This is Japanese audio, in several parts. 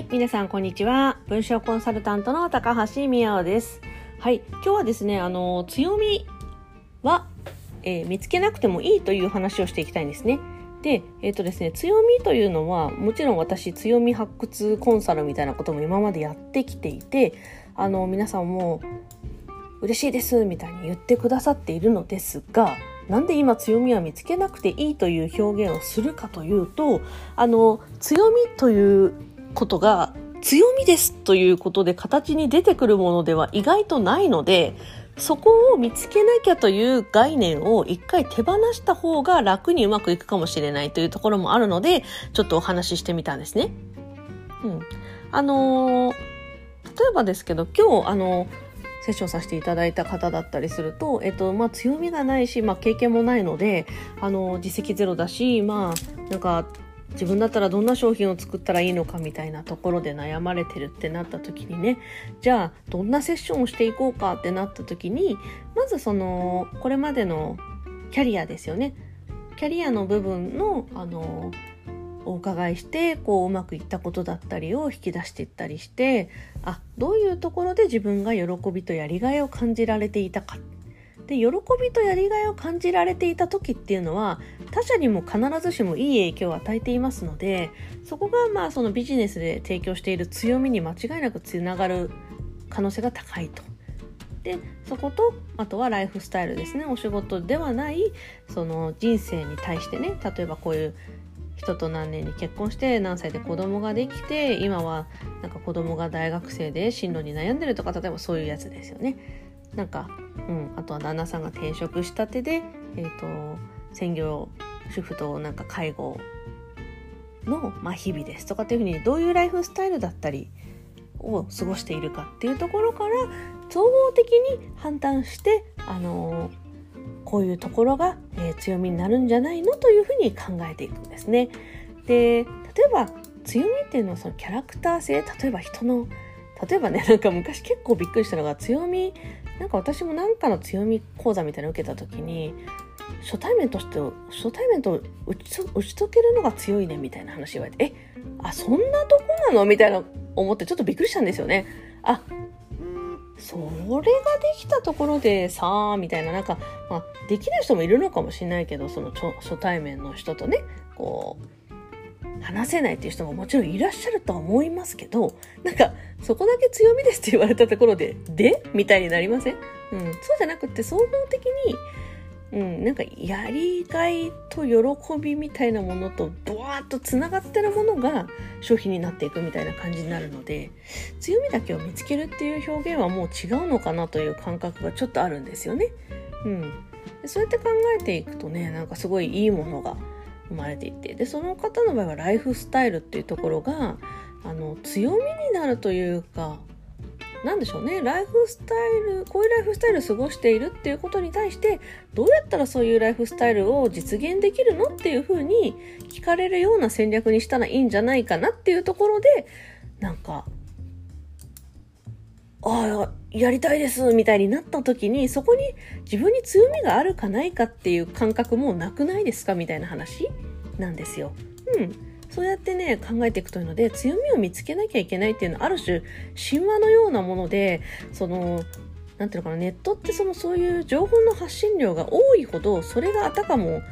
はい、皆さんこんにちは。文章コンサルタントの高橋宮尾です。はい、今日はですね、あの強みは、えー見つけなくてもいいという話をしていきたいんですね。で、えっ、とですね、強みというのは、もちろん私、強み発掘コンサルみたいなことも今までやってきていて、あの、皆さんも、嬉しいですみたいに言ってくださっているのですが、なんで今強みは見つけなくていいという表現をするかというと、あの、強みということが強みですということで形に出てくるものでは意外とないので、そこを見つけなきゃという概念を一回手放した方が楽にうまくいくかもしれないというところもあるので、ちょっとお話ししてみたんですね。うん。あのー例えばですけど、今日、あのセッションさせていただいた方だったりすると、えっと、まあ、強みがないし、まあ、経験もないので、あの、実績ゼロだし、まあ、なんか、自分だったらどんな商品を作ったらいいのかみたいなところで悩まれてるってなった時にね。じゃあどんなセッションをしていこうかってなった時にまずそのこれまでのキャリアですよね。キャリアの部分のあのお伺いしてこううまくいったことだったりを引き出していったりしてあどういうところで自分が喜びとやりがいを感じられていたか。で喜びとやりがいを感じられていた時っていうのは他者にも必ずしもいい影響を与えていますのでそこがまあそのビジネスで提供している強みに間違いなくつながる可能性が高いと。でそことあとはライフスタイルですねお仕事ではないその人生に対してね例えばこういう人と何年に結婚して何歳で子供ができて今はなんか子供が大学生で進路に悩んでるとか例えばそういうやつですよね。なんか、うん、あとは旦那さんが転職したてで、えー、と専業主婦となんか介護の、まあ、日々ですとかっていうふうにどういうライフスタイルだったりを過ごしているかっていうところから総合的に判断して、あのこういうところが、え強みになるんじゃないのというふうに考えていくんですね。で例えば強みっていうのはそのキャラクター性例えば人の例えばねなんか昔結構びっくりしたのが強みなんか私も何かの強み講座みたいなの受けた時に初対面として初対面と打ち打ち解けるのが強いねみたいな話言われてえあそんなとこなの？みたいな思ってちょっとびっくりしたんですよね。あそれができたところでさあみたいななんか、まあ、できない人もいるのかもしれないけどそのちょ初対面の人とねこう話せないっていう人ももちろんいらっしゃるとは思いますけどなんかそこだけ強みですって言われたところでで？みたいになりません、うん、そうじゃなくて総合的にうん、なんかやりがいと喜びみたいなものとブワーッとつながってるものが商品になっていくみたいな感じになるので強みだけを見つけるっていう表現はもう違うのかなという感覚がちょっとあるんですよね。うん、そうやって考えていくとねなんかすごいいいものが生まれていてでその方の場合はライフスタイルっていうところがあの強みになるというかなんでしょうね。ライフスタイルこういうライフスタイルを過ごしているっていうことに対してどうやったらそういうライフスタイルを実現できるのっていうふうに聞かれるような戦略にしたらいいんじゃないかなっていうところでなんかああやりたいですみたいになった時にそこに自分に強みがあるかないかっていう感覚もなくないですかみたいな話なんですよ。うんそうやってね考えていくというので強みを見つけなきゃいけないっていうのはある種神話のようなものでそのなんていうのかなネットってそのそういう情報の発信量が多いほどそれがあたかも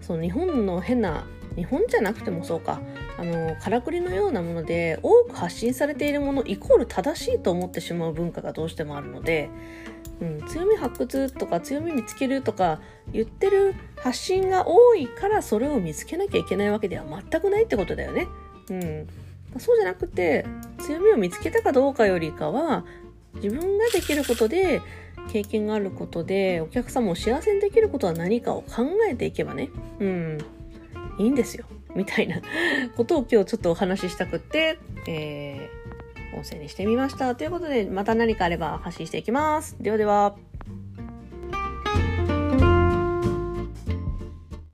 その日本の変な日本じゃなくてもそうか。あのからくりのようなもので多く発信されているものイコール正しいと思ってしまう文化がどうしてもあるので、うん、強み発掘とか強み見つけるとか言ってる発信が多いからそれを見つけなきゃいけないわけでは全くないってことだよね。うん、そうじゃなくて強みを見つけたかどうかよりかは自分ができることで経験があることでお客様を幸せにできることは何かを考えていけばね、うん、いいんですよ。みたいなことを今日ちょっとお話ししたくって、えー、音声にしてみました。ということで、また何かあれば発信していきます。ではでは。